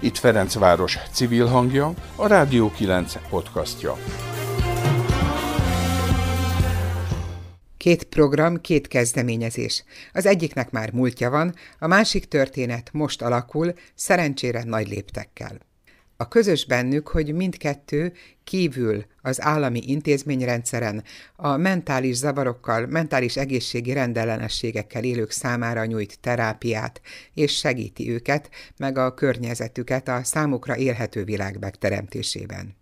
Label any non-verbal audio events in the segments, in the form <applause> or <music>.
Itt Ferencváros civil hangja, a Rádió 9 podcastja. Két program, két kezdeményezés. Az egyiknek már múltja van, a másik történet most alakul, szerencsére nagy léptekkel. A közös bennük, hogy mindkettő kívül az állami intézményrendszeren a mentális zavarokkal, mentális egészségi rendellenességekkel élők számára nyújt terápiát, és segíti őket, meg a környezetüket a számukra élhető világ megteremtésében.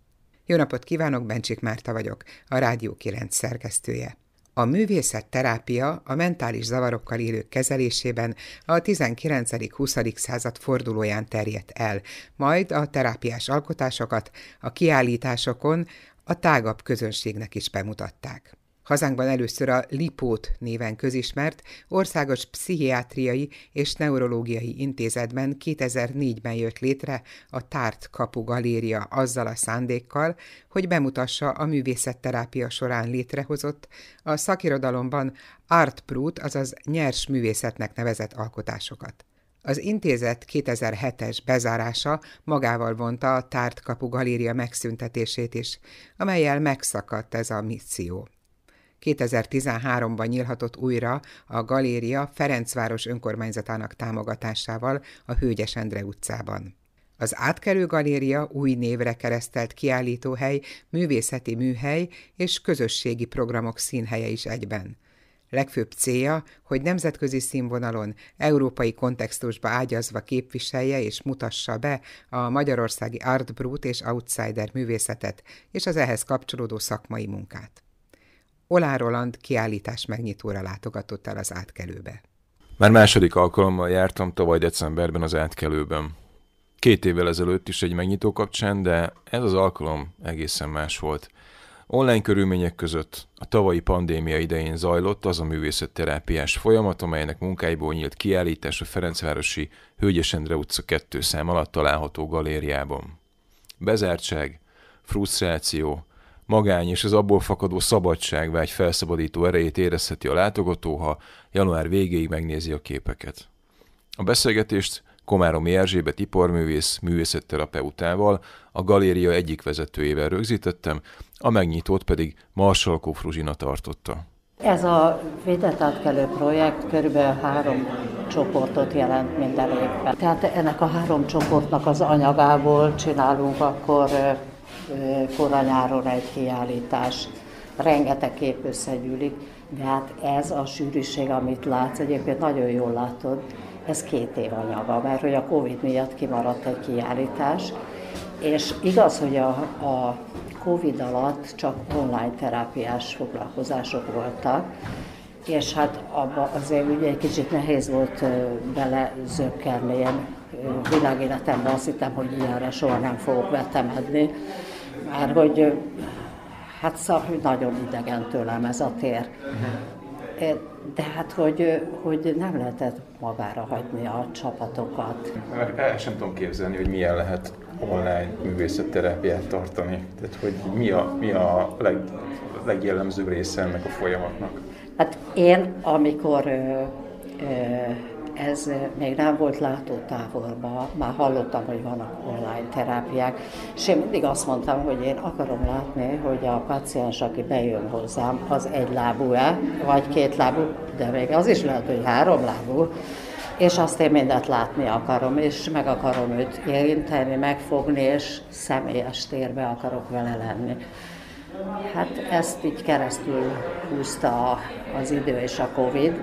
Jó napot kívánok, Bencsik Márta vagyok, a Rádió 9 szerkesztője. A művészet terápia a mentális zavarokkal élők kezelésében a 19.-20. század fordulóján terjedt el, majd a terápiás alkotásokat a kiállításokon a tágabb közönségnek is bemutatták. Hazánkban először a Lipót néven közismert Országos Pszichiátriai és Neurológiai Intézetben 2004-ben jött létre a Tárt Kapu Galéria azzal a szándékkal, hogy bemutassa a művészetterápia során létrehozott, a szakirodalomban art brut, azaz nyers művészetnek nevezett alkotásokat. Az intézet 2007-es bezárása magával vonta a Tárt Kapu Galéria megszüntetését is, amelyel megszakadt ez a misszió. 2013-ban nyílhatott újra a galéria Ferencváros önkormányzatának támogatásával a Hőgyes Endre utcában. Az átkelő galéria új névre keresztelt kiállítóhely, művészeti műhely és közösségi programok színhelye is egyben. Legfőbb célja, hogy nemzetközi színvonalon, európai kontextusba ágyazva képviselje és mutassa be a magyarországi artbrut és outsider művészetet és az ehhez kapcsolódó szakmai munkát. Olá Roland kiállítás megnyitóra látogatott el az átkelőbe. Már második alkalommal jártam tavaly decemberben az átkelőben. Két évvel ezelőtt is egy megnyitó kapcsán, de ez az alkalom egészen más volt. Online körülmények között a tavalyi pandémia idején zajlott az a művészetterápiás folyamat, amelynek munkáiból nyílt kiállítás a Ferencvárosi Hölgyes Endre utca 2 szám alatt található galériában. Bezártság, frusztráció, magány és az abból fakadó szabadságvágy felszabadító erejét érezheti a látogató, ha január végéig megnézi a képeket. A beszélgetést Komáromi Erzsébet iparművész művészetterapeutával, a galéria egyik vezetőjével rögzítettem, a megnyitót pedig Marsalkó Fruzsina tartotta. Ez a védett átkelő projekt körülbelül három csoportot jelent minden évben. Tehát ennek a három csoportnak az anyagából csinálunk akkor koranyáron egy kiállítás. Rengeteg kép összegyűlik, de hát ez a sűrűség, amit látsz, egyébként nagyon jól látod, ez két év anyaga, mert hogy a Covid miatt kimaradt egy kiállítás, és igaz, hogy a, a Covid alatt csak online terápiás foglalkozások voltak, és hát abba azért ugye egy kicsit nehéz volt belezökkenni. Én világéletemben azt hittem, hogy ilyenre soha nem fogok vetemedni, mert hogy hát szóval, hogy nagyon idegen tőlem ez a tér. De hát, hogy, hogy nem lehetett magára hagyni a csapatokat. El sem tudom képzelni, hogy milyen lehet online művészetterápiát tartani. Tehát, hogy mi a, mi a leg, legjellemzőbb része ennek a folyamatnak? Hát én, amikor ö, ö, ez még nem volt látótávolban, már hallottam, hogy vannak online terápiák, és én mindig azt mondtam, hogy én akarom látni, hogy a paciens, aki bejön hozzám, az egy lábú-e, vagy két lábú, de még az is lehet, hogy három lábú, és azt én mindent látni akarom, és meg akarom őt érinteni, megfogni, és személyes térbe akarok vele lenni. Hát ezt így keresztül húzta az idő és a Covid,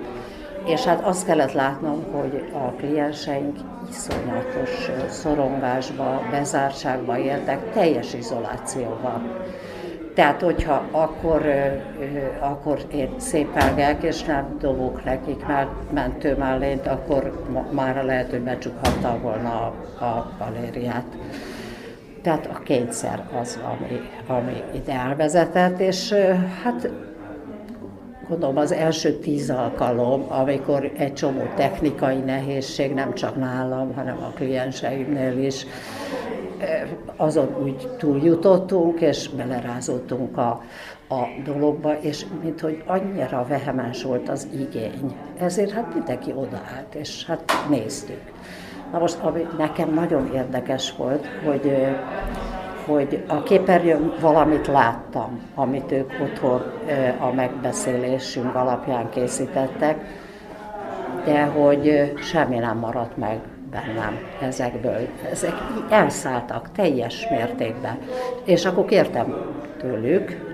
és hát azt kellett látnom, hogy a klienseink iszonyatos szorongásba, bezártságba éltek, teljes izolációban. Tehát, hogyha akkor, akkor én szépelgek, és nem dobok nekik már mentőmellényt, akkor már lehet, hogy becsukhattam volna a, a galériát. Tehát a kényszer az, ami, ami ide elvezetett, és hát gondolom az első tíz alkalom, amikor egy csomó technikai nehézség, nem csak nálam, hanem a klienseimnél is, azon úgy túljutottunk, és belerázottunk a, a dologba, és mint hogy annyira vehemens volt az igény. Ezért hát mindenki odaállt, és hát néztük. Na most, ami nekem nagyon érdekes volt, hogy hogy a képernyőn valamit láttam, amit ők otthon a megbeszélésünk alapján készítettek, de hogy semmi nem maradt meg bennem ezekből. Ezek elszálltak teljes mértékben. És akkor kértem tőlük,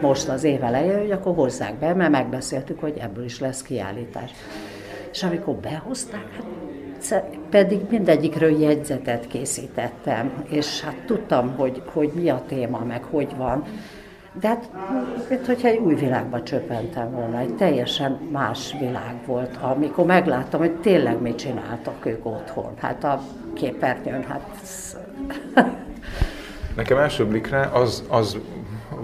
most az év elején, hogy akkor hozzák be, mert megbeszéltük, hogy ebből is lesz kiállítás. És amikor behozták, hát pedig mindegyikről jegyzetet készítettem, és hát tudtam, hogy, hogy mi a téma, meg hogy van. De hát, mint hogyha egy új világba csöppentem volna, egy teljesen más világ volt, amikor megláttam, hogy tényleg mit csináltak ők otthon. Hát a képernyőn, hát... Nekem első blikre az, az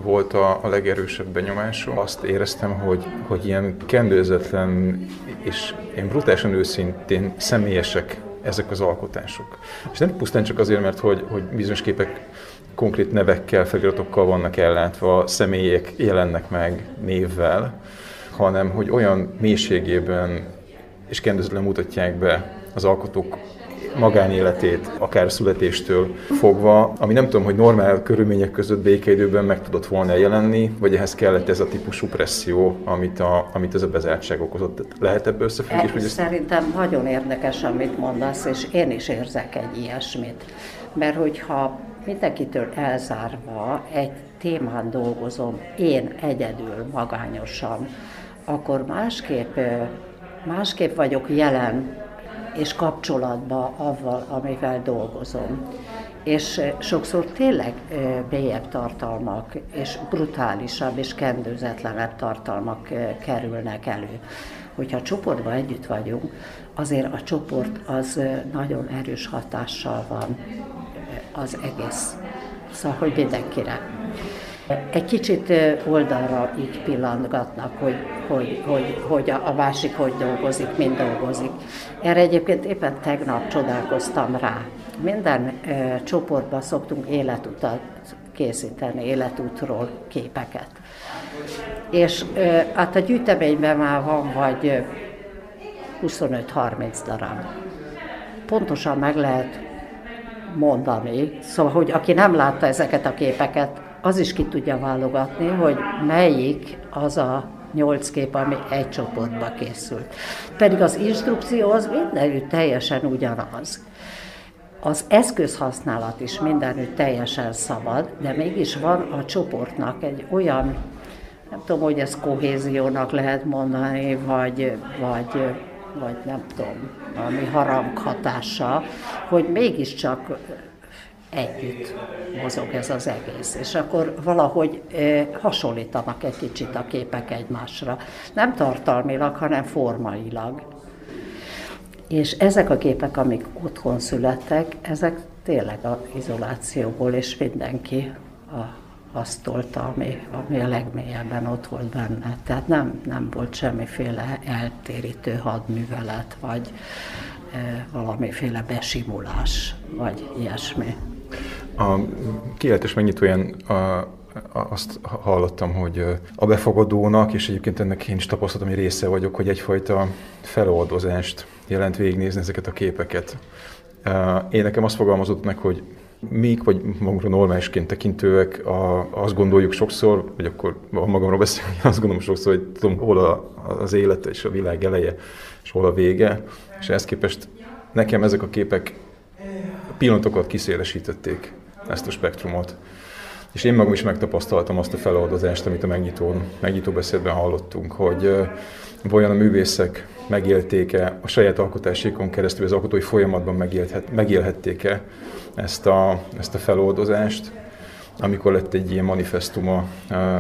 volt a, a legerősebb benyomásom. Azt éreztem, hogy, hogy ilyen kendőzetlen és én brutálisan őszintén személyesek ezek az alkotások. És nem pusztán csak azért, mert hogy, hogy bizonyos képek konkrét nevekkel, feliratokkal vannak ellátva, személyek jelennek meg névvel, hanem hogy olyan mélységében és kendőzetlen mutatják be az alkotók magánéletét, akár születéstől fogva, ami nem tudom, hogy normál körülmények között békeidőben meg tudott volna jelenni, vagy ehhez kellett ez a típusú presszió, amit, a, amit ez a bezártság okozott. Lehet ebből összefüggés? Ezt... Szerintem nagyon érdekes, amit mondasz, és én is érzek egy ilyesmit. Mert hogyha mindenkitől elzárva egy témán dolgozom, én egyedül, magányosan, akkor másképp, másképp vagyok jelen és kapcsolatba avval, amivel dolgozom. És sokszor tényleg mélyebb tartalmak, és brutálisabb és kendőzetlenebb tartalmak kerülnek elő. Hogyha csoportban együtt vagyunk, azért a csoport az nagyon erős hatással van az egész. Szóval, hogy mindenkire. Egy kicsit oldalra így pillantgatnak, hogy, hogy, hogy, hogy a másik hogy dolgozik, mind dolgozik. Erre egyébként éppen tegnap csodálkoztam rá. Minden e, csoportban szoktunk életutat készíteni, életútról képeket. És e, hát a gyűjteményben már van vagy 25-30 darab. Pontosan meg lehet mondani, szóval, hogy aki nem látta ezeket a képeket, az is ki tudja válogatni, hogy melyik az a nyolc kép, ami egy csoportba készült. Pedig az instrukció az mindenütt teljesen ugyanaz. Az eszközhasználat is mindenütt teljesen szabad, de mégis van a csoportnak egy olyan, nem tudom, hogy ez kohéziónak lehet mondani, vagy, vagy, vagy nem tudom, ami haranghatása, hogy mégiscsak együtt mozog ez az egész. És akkor valahogy hasonlítanak egy kicsit a képek egymásra. Nem tartalmilag, hanem formailag. És ezek a képek, amik otthon születtek, ezek tényleg a izolációból, és mindenki a, azt tolta, ami, ami a legmélyebben ott volt benne. Tehát nem, nem volt semmiféle eltérítő hadművelet, vagy e, valamiféle besimulás, vagy ilyesmi. A kiállítás megnyitóján a, azt hallottam, hogy a befogadónak, és egyébként ennek én is tapasztalatom, hogy része vagyok, hogy egyfajta feloldozást jelent végignézni ezeket a képeket. Én nekem azt fogalmazott meg, hogy még vagy magunkra normálisként tekintőek a, azt gondoljuk sokszor, vagy akkor magamról beszélni, azt gondolom sokszor, hogy tudom, hol a, az élet és a világ eleje, és hol a vége, és ehhez képest nekem ezek a képek pillanatokat kiszélesítették ezt a spektrumot. És én magam is megtapasztaltam azt a feloldozást, amit a megnyitó, megnyitó beszédben hallottunk, hogy vajon a művészek megélték-e a saját alkotásékon keresztül, az alkotói folyamatban megélhet, megélhették-e ezt a, ezt a feloldozást, amikor lett egy ilyen manifestuma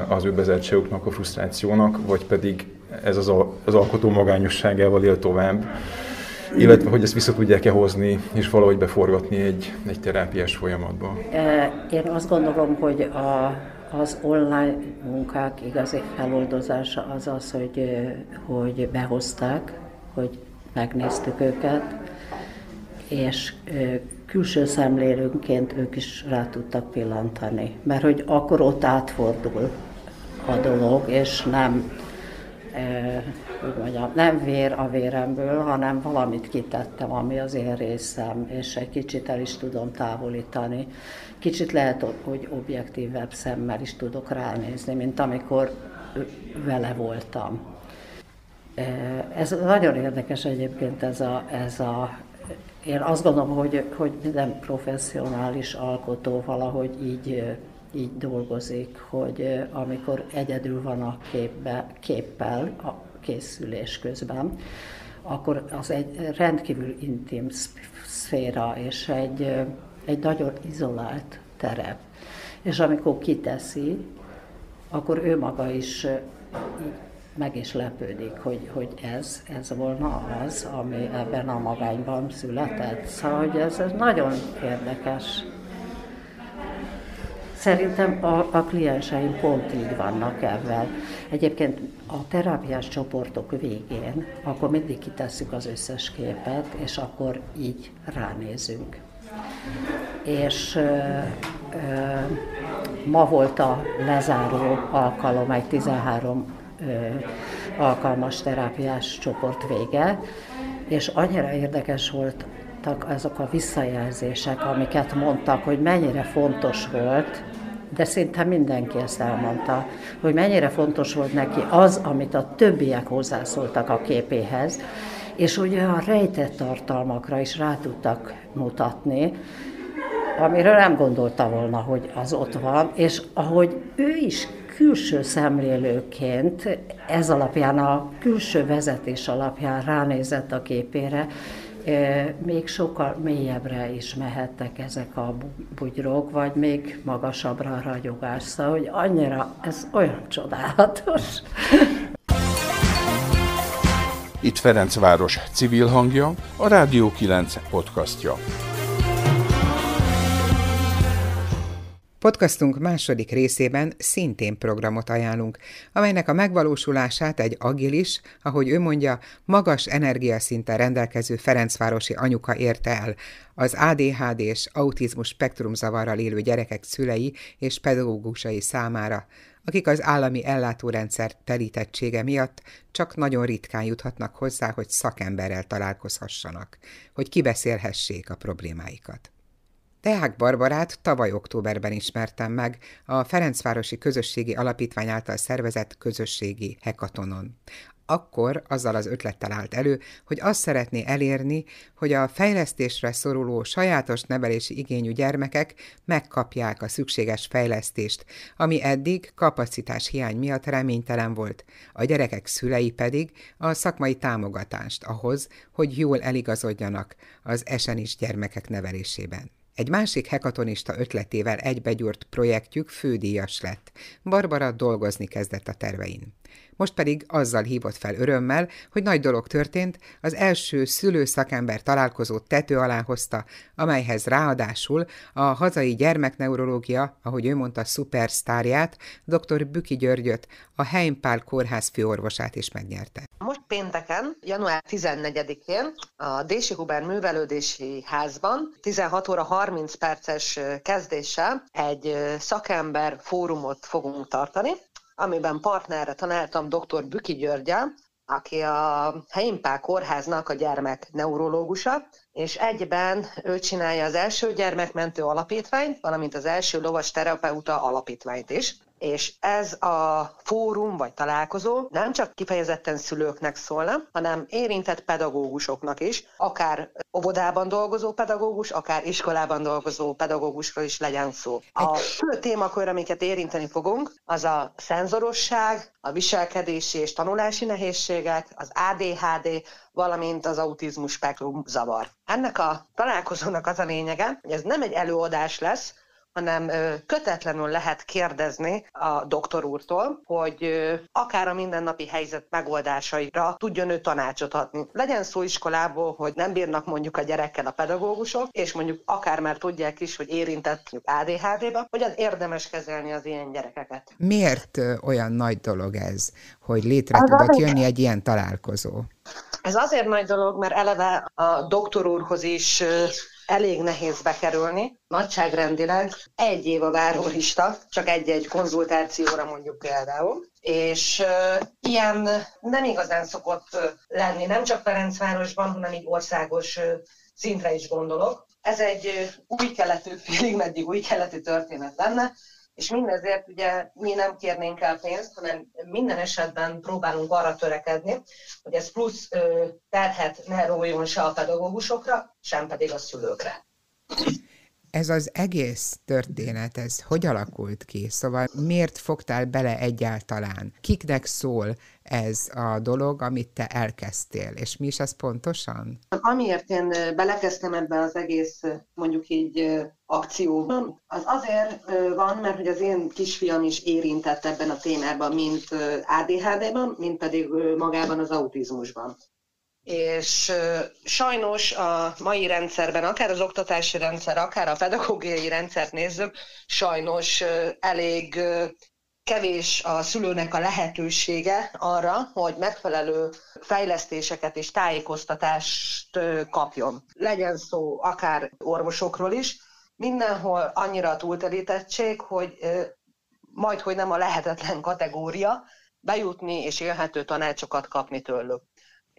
az ő bezártságuknak, a frusztrációnak, vagy pedig ez az, a, az alkotó magányosságával él tovább, illetve hogy ezt vissza tudják-e hozni, és valahogy beforgatni egy, egy terápiás folyamatba? Én azt gondolom, hogy a, az online munkák igazi feloldozása az az, hogy, hogy behozták, hogy megnéztük őket, és külső szemlélőnként ők is rá tudtak pillantani, mert hogy akkor ott átfordul a dolog, és nem úgy mondjam, nem vér a véremből, hanem valamit kitettem, ami az én részem, és egy kicsit el is tudom távolítani. Kicsit lehet, hogy objektívebb szemmel is tudok ránézni, mint amikor vele voltam. Ez nagyon érdekes egyébként ez a, ez a én azt gondolom, hogy, hogy minden professzionális alkotó valahogy így, így dolgozik, hogy amikor egyedül van a képbe, képpel készülés közben, akkor az egy rendkívül intim szféra, és egy, egy nagyon izolált terep. És amikor kiteszi, akkor ő maga is meg is lepődik, hogy, hogy ez, ez volna az, ami ebben a magányban született. Szóval hogy ez, ez nagyon érdekes. Szerintem a, a klienseim pont így vannak ebben. Egyébként a terápiás csoportok végén, akkor mindig kitesszük az összes képet, és akkor így ránézünk. És ö, ö, ma volt a lezáró alkalom, egy 13 alkalmas terápiás csoport vége, és annyira érdekes voltak azok a visszajelzések, amiket mondtak, hogy mennyire fontos volt, de szinte mindenki ezt elmondta, hogy mennyire fontos volt neki az, amit a többiek hozzászóltak a képéhez, és hogy olyan rejtett tartalmakra is rá tudtak mutatni, amiről nem gondolta volna, hogy az ott van, és ahogy ő is külső szemlélőként ez alapján, a külső vezetés alapján ránézett a képére, még sokkal mélyebbre is mehettek ezek a bugyrok, vagy még magasabbra a ragyogás. Szóval, hogy annyira, ez olyan csodálatos. Itt Ferencváros civil hangja, a Rádió 9 podcastja. Podcastunk második részében szintén programot ajánlunk, amelynek a megvalósulását egy agilis, ahogy ő mondja, magas energiaszinten rendelkező Ferencvárosi anyuka érte el, az ADHD és autizmus spektrumzavarral élő gyerekek szülei és pedagógusai számára, akik az állami ellátórendszer telítettsége miatt csak nagyon ritkán juthatnak hozzá, hogy szakemberrel találkozhassanak, hogy kibeszélhessék a problémáikat. Teák Barbarát tavaly októberben ismertem meg a Ferencvárosi Közösségi Alapítvány által szervezett közösségi hekatonon. Akkor azzal az ötlettel állt elő, hogy azt szeretné elérni, hogy a fejlesztésre szoruló sajátos nevelési igényű gyermekek megkapják a szükséges fejlesztést, ami eddig kapacitás hiány miatt reménytelen volt, a gyerekek szülei pedig a szakmai támogatást ahhoz, hogy jól eligazodjanak az esenis gyermekek nevelésében. Egy másik hekatonista ötletével egybegyúrt projektjük fődíjas lett. Barbara dolgozni kezdett a tervein. Most pedig azzal hívott fel örömmel, hogy nagy dolog történt, az első szülőszakember találkozót tető alá hozta, amelyhez ráadásul a hazai gyermekneurológia, ahogy ő mondta, szupersztárját, dr. Büki Györgyöt, a Heimpál kórház főorvosát is megnyerte. Most pénteken, január 14-én a Dési Huber Művelődési Házban 16 óra 30 perces kezdéssel egy szakember fórumot fogunk tartani, amiben partnerre tanáltam dr. Büki Györgyel, aki a Heimpál kórháznak a gyermek neurológusa, és egyben ő csinálja az első gyermekmentő alapítványt, valamint az első lovas terapeuta alapítványt is és ez a fórum vagy találkozó nem csak kifejezetten szülőknek szólna, hanem érintett pedagógusoknak is, akár óvodában dolgozó pedagógus, akár iskolában dolgozó pedagógusról is legyen szó. A fő témakör, amiket érinteni fogunk, az a szenzorosság, a viselkedési és tanulási nehézségek, az ADHD, valamint az autizmus spektrum zavar. Ennek a találkozónak az a lényege, hogy ez nem egy előadás lesz, hanem kötetlenül lehet kérdezni a doktor úrtól, hogy akár a mindennapi helyzet megoldásaira tudjon ő tanácsot adni. Legyen szó iskolából, hogy nem bírnak mondjuk a gyerekkel a pedagógusok, és mondjuk akár már tudják is, hogy érintett ADHD-ba, hogyan érdemes kezelni az ilyen gyerekeket. Miért olyan nagy dolog ez, hogy létre az tudott jönni egy ilyen találkozó? Ez azért nagy dolog, mert eleve a doktor úrhoz is elég nehéz bekerülni. Nagyságrendileg egy év a várólista, csak egy-egy konzultációra mondjuk például. És uh, ilyen nem igazán szokott lenni, nem csak Ferencvárosban, hanem így országos uh, szintre is gondolok. Ez egy új keletű, félig meddig új keletű történet lenne, és mindezért ugye mi nem kérnénk el pénzt, hanem minden esetben próbálunk arra törekedni, hogy ez plusz terhet ne rójon se a pedagógusokra, sem pedig a szülőkre. Ez az egész történet, ez hogy alakult ki? Szóval miért fogtál bele egyáltalán? Kiknek szól ez a dolog, amit te elkezdtél, és mi is ez pontosan? Amiért én belekezdtem ebbe az egész, mondjuk így akcióban, az azért van, mert hogy az én kisfiam is érintett ebben a témában, mint ADHD-ban, mint pedig magában az autizmusban és sajnos a mai rendszerben, akár az oktatási rendszer, akár a pedagógiai rendszert nézzük, sajnos elég kevés a szülőnek a lehetősége arra, hogy megfelelő fejlesztéseket és tájékoztatást kapjon. Legyen szó akár orvosokról is, mindenhol annyira a túlterítettség, hogy majd, hogy nem a lehetetlen kategória, bejutni és élhető tanácsokat kapni tőlük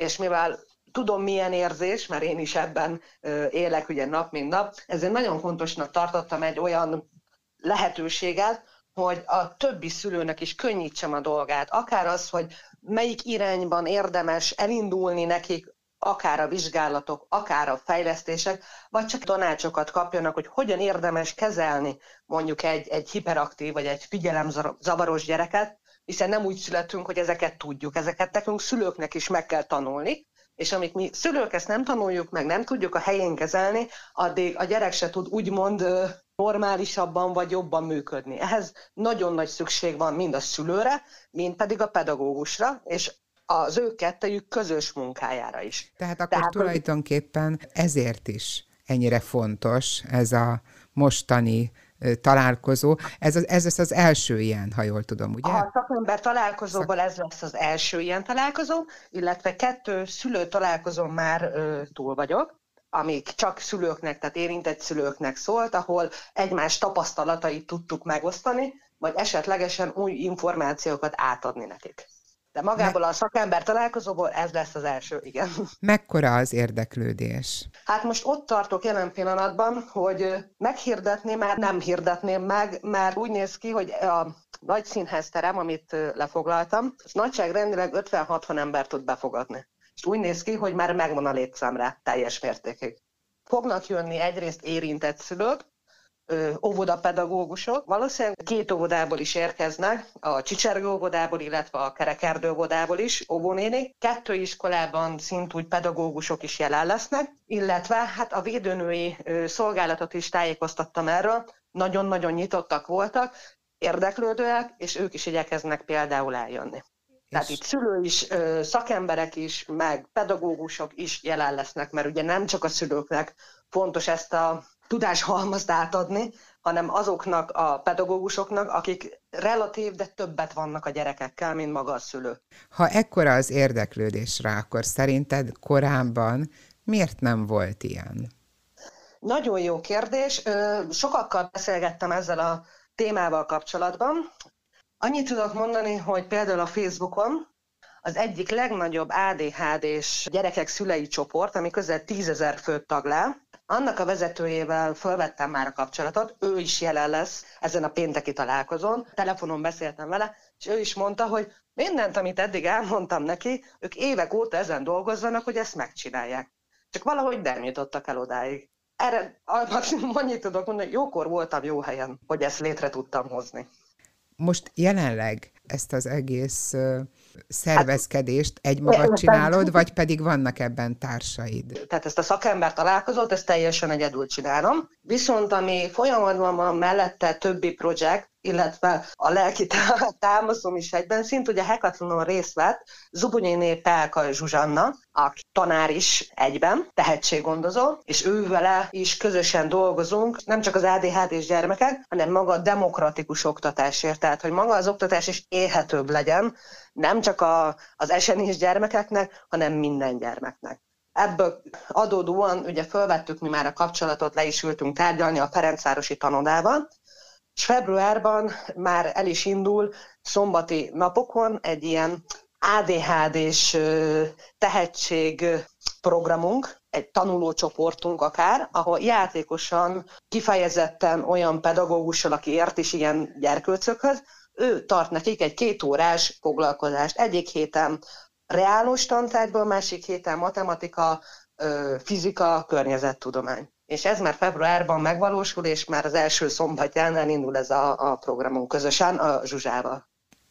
és mivel tudom milyen érzés, mert én is ebben élek ugye nap mint nap, ezért nagyon fontosnak tartottam egy olyan lehetőséget, hogy a többi szülőnek is könnyítsem a dolgát. Akár az, hogy melyik irányban érdemes elindulni nekik, akár a vizsgálatok, akár a fejlesztések, vagy csak tanácsokat kapjanak, hogy hogyan érdemes kezelni mondjuk egy, egy hiperaktív vagy egy figyelemzavaros gyereket, hiszen nem úgy születünk, hogy ezeket tudjuk. Ezeket nekünk szülőknek is meg kell tanulni, és amíg mi szülők ezt nem tanuljuk meg, nem tudjuk a helyén kezelni, addig a gyerek se tud úgymond normálisabban vagy jobban működni. Ehhez nagyon nagy szükség van mind a szülőre, mind pedig a pedagógusra, és az ő kettejük közös munkájára is. Tehát akkor Tehát, tulajdonképpen ezért is ennyire fontos ez a mostani találkozó. Ez, az, ez lesz az első ilyen, ha jól tudom, ugye? A szakember találkozóból ez lesz az első ilyen találkozó, illetve kettő szülő találkozón már ö, túl vagyok amik csak szülőknek, tehát érintett szülőknek szólt, ahol egymás tapasztalatait tudtuk megosztani, vagy esetlegesen új információkat átadni nekik. De magából a szakember találkozóból ez lesz az első, igen. Mekkora az érdeklődés? Hát most ott tartok jelen pillanatban, hogy meghirdetni már nem hirdetném meg, mert úgy néz ki, hogy a nagy színházterem, amit lefoglaltam, az nagyságrendileg 50-60 ember tud befogadni. És úgy néz ki, hogy már megvan a létszám rá teljes mértékig. Fognak jönni egyrészt érintett szülők, óvodapedagógusok. Valószínűleg két óvodából is érkeznek, a Csicsergő óvodából, illetve a Kerekerdő óvodából is óvónénik. Kettő iskolában szintúgy pedagógusok is jelen lesznek, illetve hát a védőnői szolgálatot is tájékoztattam erről, nagyon-nagyon nyitottak voltak, érdeklődőek, és ők is igyekeznek például eljönni. Tehát itt szülő is, szakemberek is, meg pedagógusok is jelen lesznek, mert ugye nem csak a szülőknek fontos ezt a tudáshalmazt átadni, hanem azoknak a pedagógusoknak, akik relatív, de többet vannak a gyerekekkel, mint maga a szülő. Ha ekkora az érdeklődés rá, akkor szerinted korábban miért nem volt ilyen? Nagyon jó kérdés. Sokakkal beszélgettem ezzel a témával kapcsolatban. Annyit tudok mondani, hogy például a Facebookon az egyik legnagyobb ADHD-s gyerekek szülei csoport, ami közel tízezer főt tag le, annak a vezetőjével felvettem már a kapcsolatot, ő is jelen lesz ezen a pénteki találkozón, telefonon beszéltem vele, és ő is mondta, hogy mindent, amit eddig elmondtam neki, ők évek óta ezen dolgozzanak, hogy ezt megcsinálják. Csak valahogy nem jutottak el odáig. Erre maximum annyit tudok mondani, hogy jókor voltam jó helyen, hogy ezt létre tudtam hozni. Most jelenleg ezt az egész szervezkedést egymagad csinálod, vagy pedig vannak ebben társaid? Tehát ezt a szakember találkozót, ezt teljesen egyedül csinálom. Viszont ami folyamatban van mellette többi projekt, illetve a lelki támaszom is egyben, szint ugye Hecathlonon részt vett Zubonyiné Pelka Zsuzsanna, aki tanár is egyben, tehetséggondozó, és ő vele is közösen dolgozunk, nem csak az ADHD és gyermekek, hanem maga a demokratikus oktatásért, tehát hogy maga az oktatás is élhetőbb legyen, nem csak a, az esenés gyermekeknek, hanem minden gyermeknek. Ebből adódóan ugye felvettük mi már a kapcsolatot, le is ültünk tárgyalni a Ferencvárosi tanodában, és februárban már el is indul szombati napokon egy ilyen ADHD-s tehetség programunk, egy tanulócsoportunk akár, ahol játékosan, kifejezetten olyan pedagógussal, aki ért is ilyen gyerkőcökhöz, ő tart nekik egy két órás foglalkozást. Egyik héten reálos tantárgyból, másik héten matematika, fizika, környezettudomány. És ez már februárban megvalósul, és már az első szombatján elindul ez a, a programunk közösen a Zsuzsával.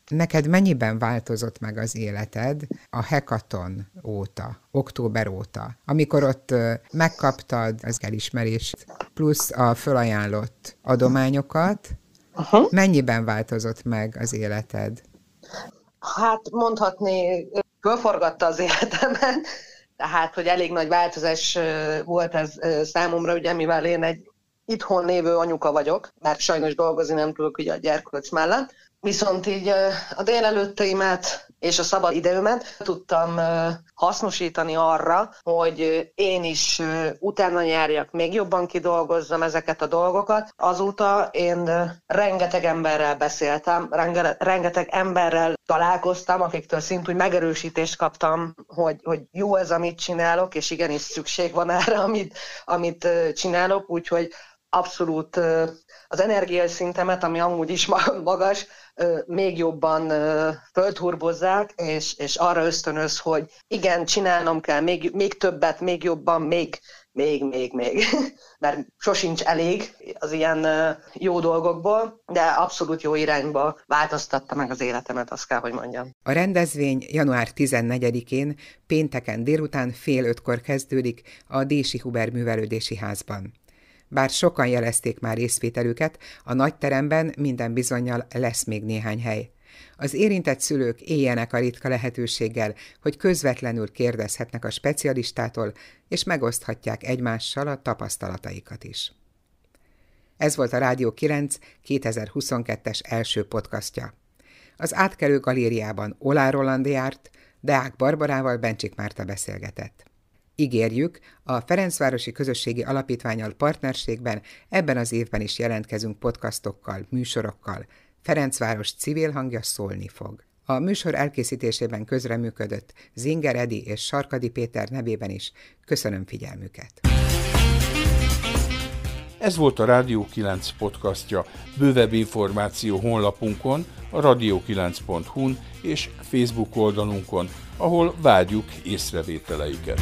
Neked mennyiben változott meg az életed a hekaton óta, október óta, amikor ott megkaptad az elismerést, plusz a fölajánlott adományokat, uh-huh. mennyiben változott meg az életed? Hát mondhatni, fölforgatta az életemet, tehát, hogy elég nagy változás volt ez számomra, ugye, mivel én egy itthon lévő anyuka vagyok, mert sajnos dolgozni nem tudok ugye a gyerkőc mellett, Viszont így a délelőtteimet és a szabad időmet tudtam hasznosítani arra, hogy én is utána járjak, még jobban kidolgozzam ezeket a dolgokat. Azóta én rengeteg emberrel beszéltem, rengeteg emberrel találkoztam, akiktől szintúgy megerősítést kaptam, hogy, hogy jó ez, amit csinálok, és igenis szükség van erre, amit, amit csinálok, úgyhogy abszolút az energiai szintemet, ami amúgy is magas, még jobban földhurbozzák, és, és arra ösztönöz, hogy igen, csinálnom kell még, még többet, még jobban, még, még, még, még, <laughs> mert sosincs elég az ilyen jó dolgokból, de abszolút jó irányba változtatta meg az életemet, azt kell, hogy mondjam. A rendezvény január 14-én pénteken délután fél ötkor kezdődik a Dési Huber Művelődési Házban. Bár sokan jelezték már részvételüket, a nagy teremben minden bizonyal lesz még néhány hely. Az érintett szülők éljenek a ritka lehetőséggel, hogy közvetlenül kérdezhetnek a specialistától, és megoszthatják egymással a tapasztalataikat is. Ez volt a Rádió 9 2022-es első podcastja. Az átkelő galériában Olá Roland járt, Deák Barbarával Bencsik Márta beszélgetett. Ígérjük, a Ferencvárosi Közösségi Alapítványal partnerségben ebben az évben is jelentkezünk podcastokkal, műsorokkal. Ferencváros civil hangja szólni fog. A műsor elkészítésében közreműködött Zinger Edi és Sarkadi Péter nevében is. Köszönöm figyelmüket! Ez volt a Rádió 9 podcastja. Bővebb információ honlapunkon, a radio9.hu-n és Facebook oldalunkon, ahol várjuk észrevételeiket.